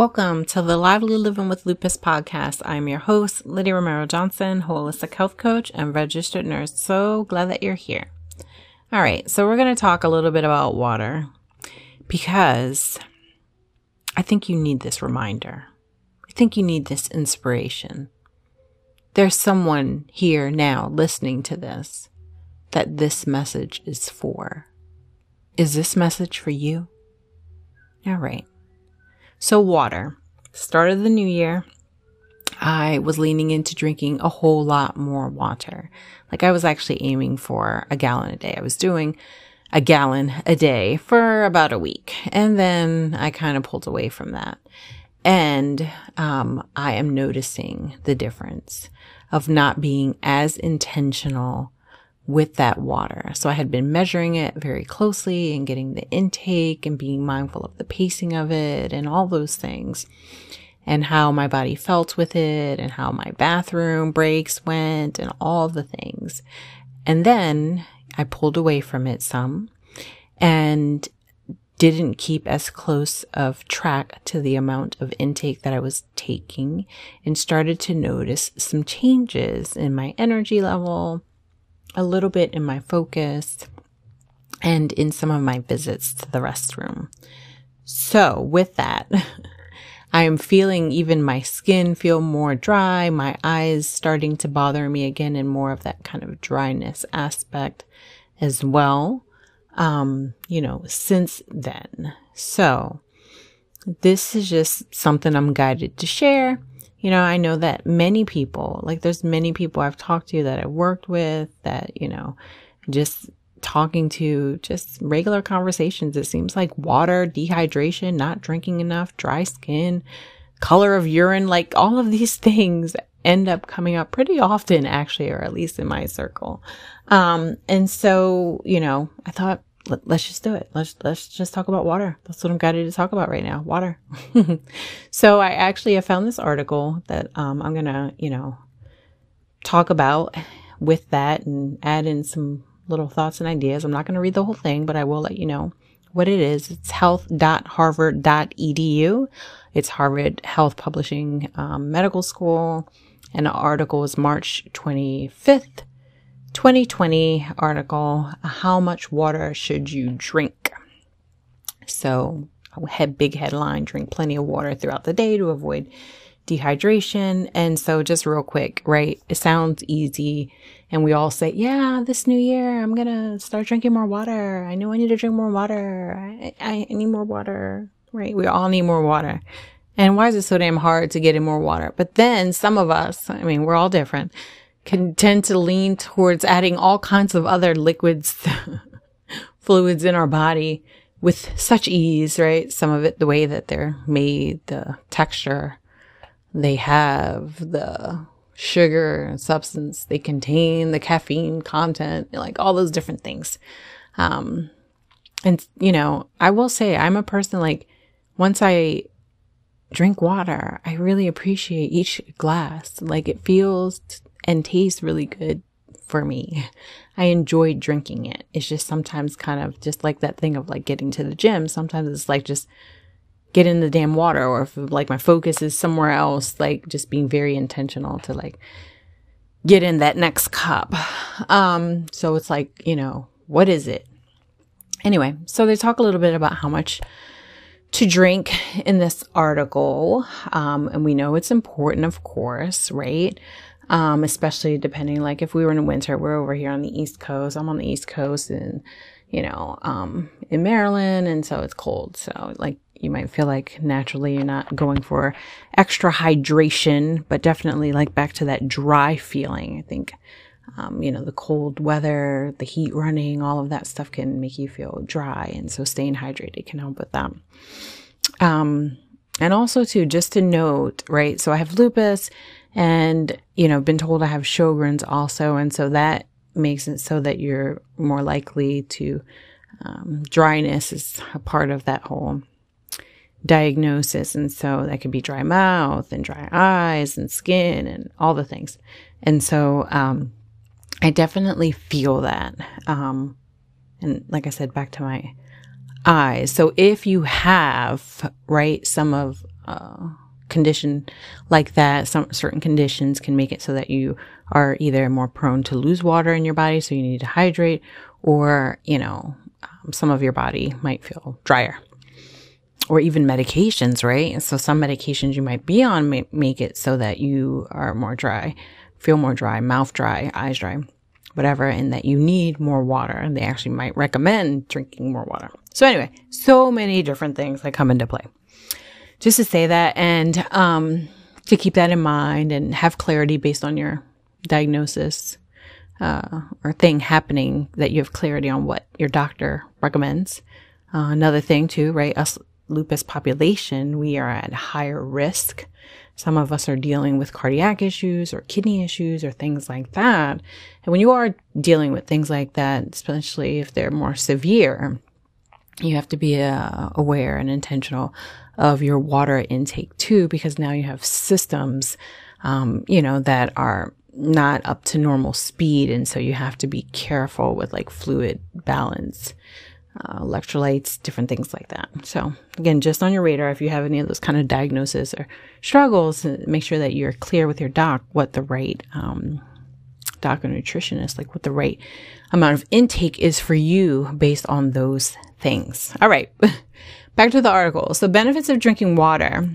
Welcome to the Lively Living with Lupus podcast. I'm your host, Lydia Romero Johnson, holistic health coach and registered nurse. So glad that you're here. All right, so we're going to talk a little bit about water because I think you need this reminder. I think you need this inspiration. There's someone here now listening to this that this message is for. Is this message for you? All right. So, water. Start of the new year, I was leaning into drinking a whole lot more water. Like I was actually aiming for a gallon a day. I was doing a gallon a day for about a week. And then I kind of pulled away from that. And um, I am noticing the difference of not being as intentional with that water. So I had been measuring it very closely and getting the intake and being mindful of the pacing of it and all those things and how my body felt with it and how my bathroom breaks went and all the things. And then I pulled away from it some and didn't keep as close of track to the amount of intake that I was taking and started to notice some changes in my energy level a little bit in my focus and in some of my visits to the restroom. So with that, I am feeling even my skin feel more dry, my eyes starting to bother me again and more of that kind of dryness aspect as well. Um, you know, since then. So this is just something I'm guided to share. You know, I know that many people, like there's many people I've talked to that I worked with that, you know, just talking to just regular conversations. It seems like water, dehydration, not drinking enough, dry skin, color of urine, like all of these things end up coming up pretty often, actually, or at least in my circle. Um, and so, you know, I thought, let, us just do it. Let's let's just talk about water. That's what I'm guided to talk about right now. Water. so I actually have found this article that um, I'm gonna you know talk about with that and add in some little thoughts and ideas. I'm not gonna read the whole thing, but I will let you know what it is. It's health.harvard.edu. It's Harvard Health Publishing um, Medical School, and the article is March 25th. 2020 article How much water should you drink? So, head big headline drink plenty of water throughout the day to avoid dehydration. And so, just real quick, right? It sounds easy. And we all say, yeah, this new year, I'm going to start drinking more water. I know I need to drink more water. I, I need more water, right? We all need more water. And why is it so damn hard to get in more water? But then some of us, I mean, we're all different can tend to lean towards adding all kinds of other liquids, fluids in our body with such ease, right? Some of it, the way that they're made, the texture they have, the sugar and substance they contain, the caffeine content, like all those different things. Um, and you know, I will say I'm a person like once I drink water, I really appreciate each glass. Like it feels and tastes really good for me. I enjoy drinking it. It's just sometimes kind of just like that thing of like getting to the gym. Sometimes it's like just get in the damn water or if like my focus is somewhere else, like just being very intentional to like get in that next cup. Um, so it's like, you know, what is it? Anyway, so they talk a little bit about how much to drink in this article. Um, and we know it's important, of course, right? Um, especially depending, like if we were in winter, we're over here on the East Coast. I'm on the East Coast and, you know, um, in Maryland. And so it's cold. So like you might feel like naturally you're not going for extra hydration, but definitely like back to that dry feeling. I think, um, you know, the cold weather, the heat running, all of that stuff can make you feel dry. And so staying hydrated can help with that. Um, and also too, just to note, right? So I have lupus and, you know, been told I have Sjogren's also. And so that makes it so that you're more likely to, um, dryness is a part of that whole diagnosis. And so that could be dry mouth and dry eyes and skin and all the things. And so, um, I definitely feel that. Um, and like I said, back to my eyes. So if you have, right, some of, uh, condition like that, some certain conditions can make it so that you are either more prone to lose water in your body, so you need to hydrate, or, you know, um, some of your body might feel drier. Or even medications, right? And so some medications you might be on may make it so that you are more dry, feel more dry, mouth dry, eyes dry, whatever, and that you need more water. And they actually might recommend drinking more water. So anyway, so many different things that come into play just to say that and um, to keep that in mind and have clarity based on your diagnosis uh, or thing happening that you have clarity on what your doctor recommends. Uh, another thing too, right? Us lupus population, we are at higher risk. Some of us are dealing with cardiac issues or kidney issues or things like that. And when you are dealing with things like that, especially if they're more severe, you have to be uh, aware and intentional of your water intake too, because now you have systems, um, you know, that are not up to normal speed. And so you have to be careful with like fluid balance, uh, electrolytes, different things like that. So again, just on your radar, if you have any of those kind of diagnoses or struggles, uh, make sure that you're clear with your doc what the right, um, doc or nutritionist, like what the right amount of intake is for you based on those things. All right. Back to the article. So benefits of drinking water.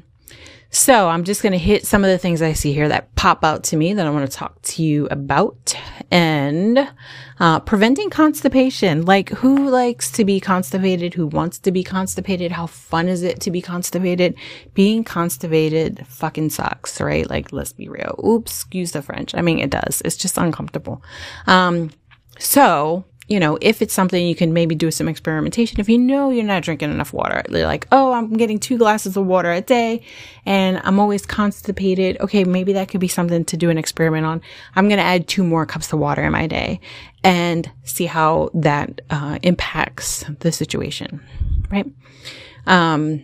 So I'm just going to hit some of the things I see here that pop out to me that I want to talk to you about and uh, preventing constipation. Like who likes to be constipated? Who wants to be constipated? How fun is it to be constipated? Being constipated fucking sucks, right? Like let's be real. Oops, excuse the French. I mean, it does. It's just uncomfortable. Um, so you know, if it's something you can maybe do some experimentation, if you know you're not drinking enough water, you're like, oh, I'm getting two glasses of water a day and I'm always constipated. Okay, maybe that could be something to do an experiment on. I'm going to add two more cups of water in my day and see how that uh, impacts the situation, right? Um,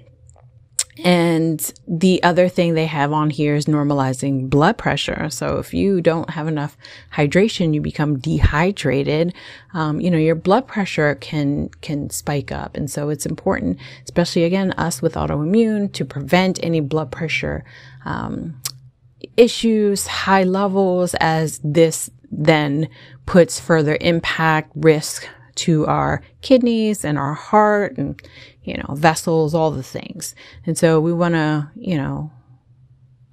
and the other thing they have on here is normalizing blood pressure. So if you don't have enough hydration, you become dehydrated. Um, you know, your blood pressure can, can spike up. And so it's important, especially again, us with autoimmune to prevent any blood pressure, um, issues, high levels as this then puts further impact, risk to our kidneys and our heart and, you know, vessels, all the things. And so we want to, you know,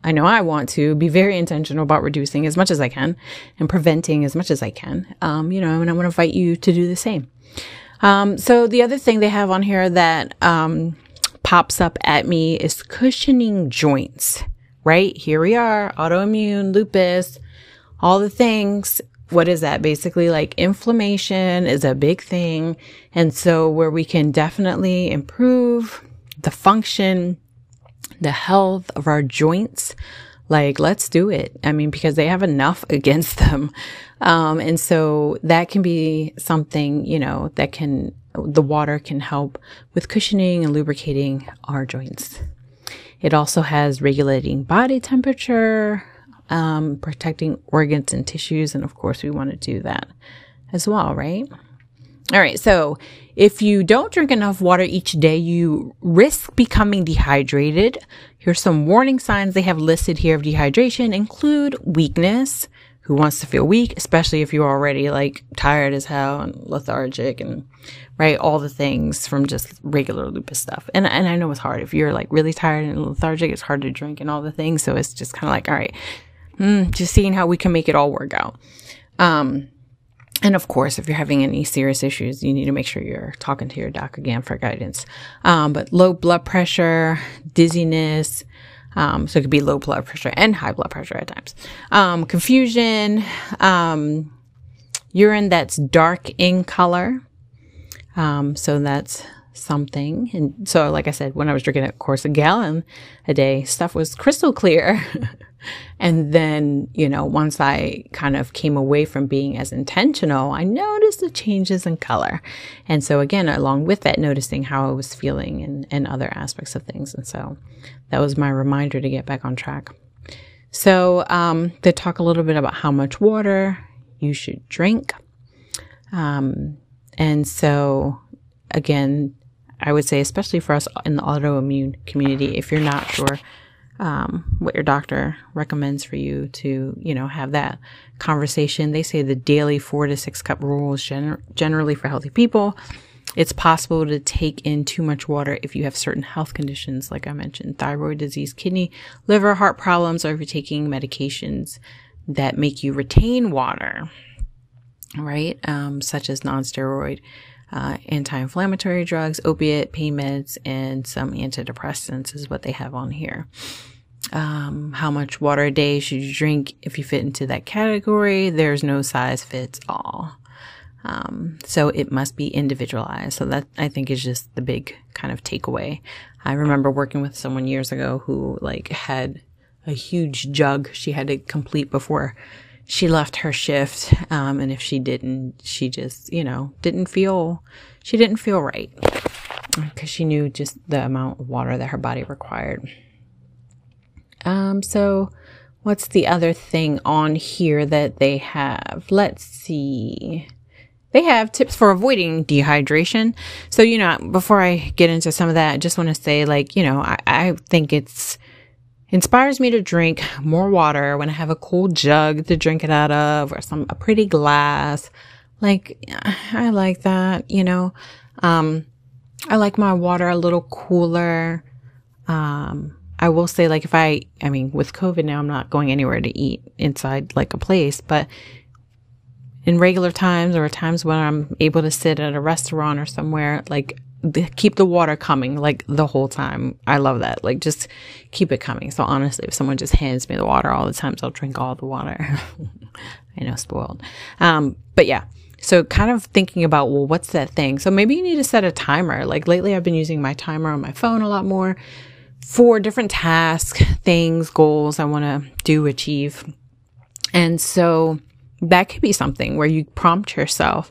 I know I want to be very intentional about reducing as much as I can and preventing as much as I can. Um, you know, and I want to invite you to do the same. Um, so the other thing they have on here that, um, pops up at me is cushioning joints, right? Here we are, autoimmune, lupus, all the things what is that? Basically, like inflammation is a big thing. And so, where we can definitely improve the function, the health of our joints, like let's do it. I mean, because they have enough against them. Um, and so that can be something, you know, that can, the water can help with cushioning and lubricating our joints. It also has regulating body temperature, um, protecting organs and tissues. And of course, we want to do that as well, right? All right. So if you don't drink enough water each day, you risk becoming dehydrated. Here's some warning signs they have listed here of dehydration include weakness. Who wants to feel weak, especially if you're already like tired as hell and lethargic and right all the things from just regular lupus stuff. And and I know it's hard if you're like really tired and lethargic, it's hard to drink and all the things. So it's just kind of like all right, mm, just seeing how we can make it all work out. Um, and of course, if you're having any serious issues, you need to make sure you're talking to your doc again for guidance. Um, but low blood pressure, dizziness, um, so it could be low blood pressure and high blood pressure at times. Um, confusion, um, urine that's dark in color. Um, so that's something. And so, like I said, when I was drinking, of course, a gallon a day, stuff was crystal clear. And then, you know, once I kind of came away from being as intentional, I noticed the changes in color. And so again, along with that, noticing how I was feeling and, and other aspects of things. And so that was my reminder to get back on track. So, um, they talk a little bit about how much water you should drink. Um, and so again, I I would say, especially for us in the autoimmune community, if you're not sure um, what your doctor recommends for you to, you know, have that conversation, they say the daily four to six cup rule is gener- generally for healthy people. It's possible to take in too much water if you have certain health conditions, like I mentioned, thyroid disease, kidney, liver, heart problems, or if you're taking medications that make you retain water, right? Um, such as non-steroid uh, anti-inflammatory drugs, opiate, pain meds, and some antidepressants is what they have on here. Um, how much water a day should you drink if you fit into that category? There's no size fits all. Um, so it must be individualized. So that I think is just the big kind of takeaway. I remember working with someone years ago who like had a huge jug she had to complete before she left her shift. Um, and if she didn't, she just, you know, didn't feel, she didn't feel right because she knew just the amount of water that her body required. Um, so what's the other thing on here that they have? Let's see. They have tips for avoiding dehydration. So, you know, before I get into some of that, I just want to say, like, you know, I, I think it's, inspires me to drink more water when I have a cool jug to drink it out of or some a pretty glass. Like I like that, you know. Um I like my water a little cooler. Um I will say like if I I mean with COVID now I'm not going anywhere to eat inside like a place, but in regular times or times when I'm able to sit at a restaurant or somewhere, like keep the water coming like the whole time. I love that. Like just keep it coming. So honestly, if someone just hands me the water all the time, so I'll drink all the water. I know, spoiled. Um, but yeah. So kind of thinking about, well, what's that thing? So maybe you need to set a timer. Like lately I've been using my timer on my phone a lot more for different tasks, things, goals I want to do, achieve. And so that could be something where you prompt yourself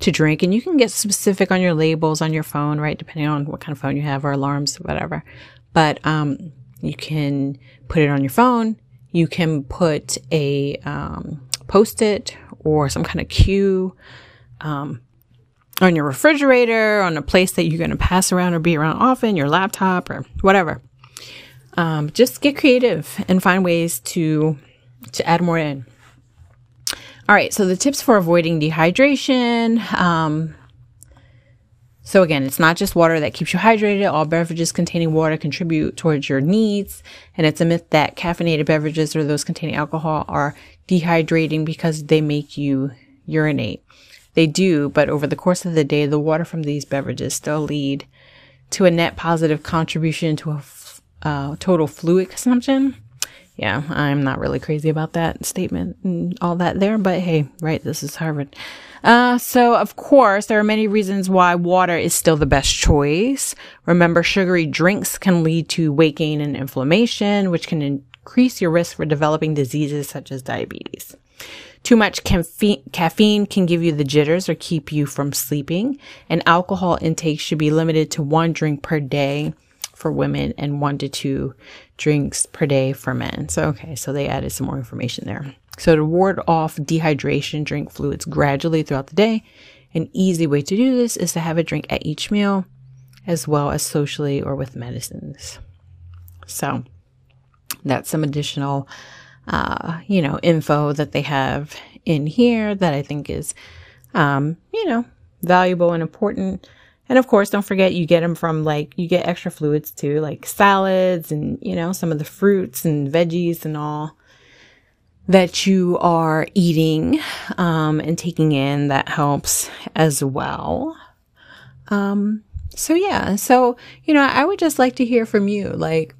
to drink. And you can get specific on your labels on your phone, right? Depending on what kind of phone you have or alarms, whatever. But, um, you can put it on your phone. You can put a, um, post it or some kind of cue, um, on your refrigerator, on a place that you're going to pass around or be around often, your laptop or whatever. Um, just get creative and find ways to, to add more in. All right, so the tips for avoiding dehydration. Um, so again, it's not just water that keeps you hydrated. All beverages containing water contribute towards your needs. And it's a myth that caffeinated beverages or those containing alcohol are dehydrating because they make you urinate. They do, but over the course of the day, the water from these beverages still lead to a net positive contribution to a f- uh, total fluid consumption yeah, I'm not really crazy about that statement and all that there, but hey, right, this is Harvard. Uh, so of course, there are many reasons why water is still the best choice. Remember, sugary drinks can lead to weight gain and inflammation, which can increase your risk for developing diseases such as diabetes. Too much caffeine can give you the jitters or keep you from sleeping, and alcohol intake should be limited to one drink per day for women and one to two drinks per day for men. So, okay, so they added some more information there. So, to ward off dehydration, drink fluids gradually throughout the day. An easy way to do this is to have a drink at each meal, as well as socially or with medicines. So, that's some additional, uh, you know, info that they have in here that I think is, um, you know, valuable and important. And of course, don't forget you get them from like, you get extra fluids too, like salads and, you know, some of the fruits and veggies and all that you are eating, um, and taking in that helps as well. Um, so yeah, so, you know, I would just like to hear from you. Like,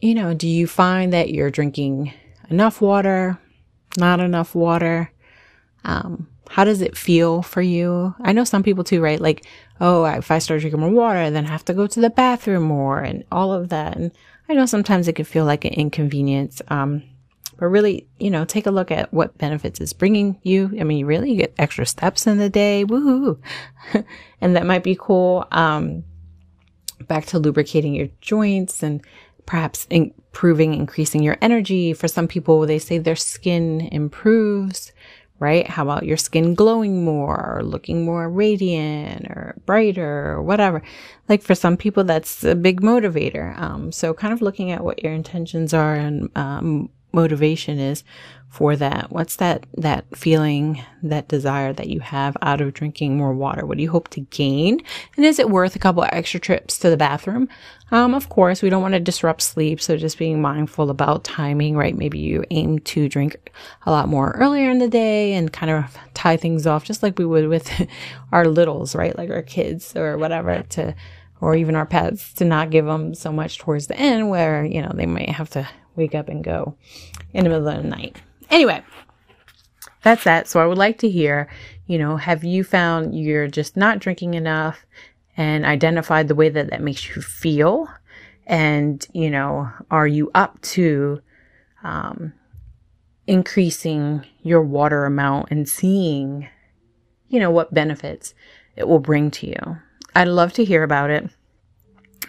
you know, do you find that you're drinking enough water, not enough water? Um, how does it feel for you? I know some people too, right? Like, oh, if I start drinking more water, then I have to go to the bathroom more and all of that. And I know sometimes it can feel like an inconvenience. Um, but really, you know, take a look at what benefits it's bringing you. I mean, you really, you get extra steps in the day. Woohoo. and that might be cool. Um, back to lubricating your joints and perhaps improving, increasing your energy. For some people, they say their skin improves right? How about your skin glowing more or looking more radiant or brighter or whatever? Like for some people, that's a big motivator. Um, so kind of looking at what your intentions are and um, motivation is for that. What's that, that feeling, that desire that you have out of drinking more water? What do you hope to gain? And is it worth a couple of extra trips to the bathroom? Um, of course, we don't want to disrupt sleep. So just being mindful about timing, right? Maybe you aim to drink a lot more earlier in the day and kind of tie things off just like we would with our littles, right? Like our kids or whatever to, or even our pets to not give them so much towards the end where, you know, they might have to wake up and go in the middle of the night. Anyway, that's that. So I would like to hear, you know, have you found you're just not drinking enough and identified the way that that makes you feel? And, you know, are you up to um, increasing your water amount and seeing, you know, what benefits it will bring to you? I'd love to hear about it.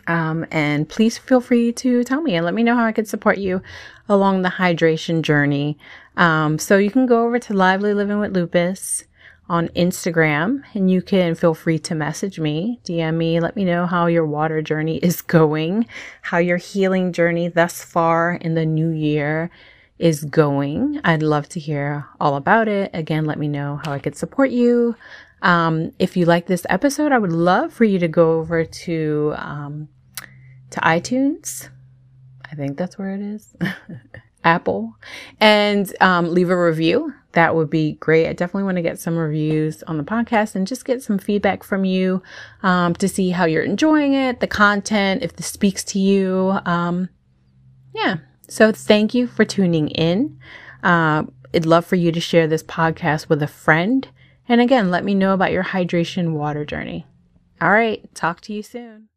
Um, and please feel free to tell me and let me know how I could support you along the hydration journey. Um, so you can go over to Lively Living with Lupus on Instagram and you can feel free to message me, DM me, let me know how your water journey is going, how your healing journey thus far in the new year is going. I'd love to hear all about it. Again, let me know how I could support you. Um, if you like this episode, I would love for you to go over to um, to iTunes. I think that's where it is. Apple and um, leave a review. That would be great. I definitely want to get some reviews on the podcast and just get some feedback from you um, to see how you're enjoying it, the content, if this speaks to you. Um, yeah. So thank you for tuning in. Uh, I'd love for you to share this podcast with a friend. And again, let me know about your hydration water journey. All right. Talk to you soon.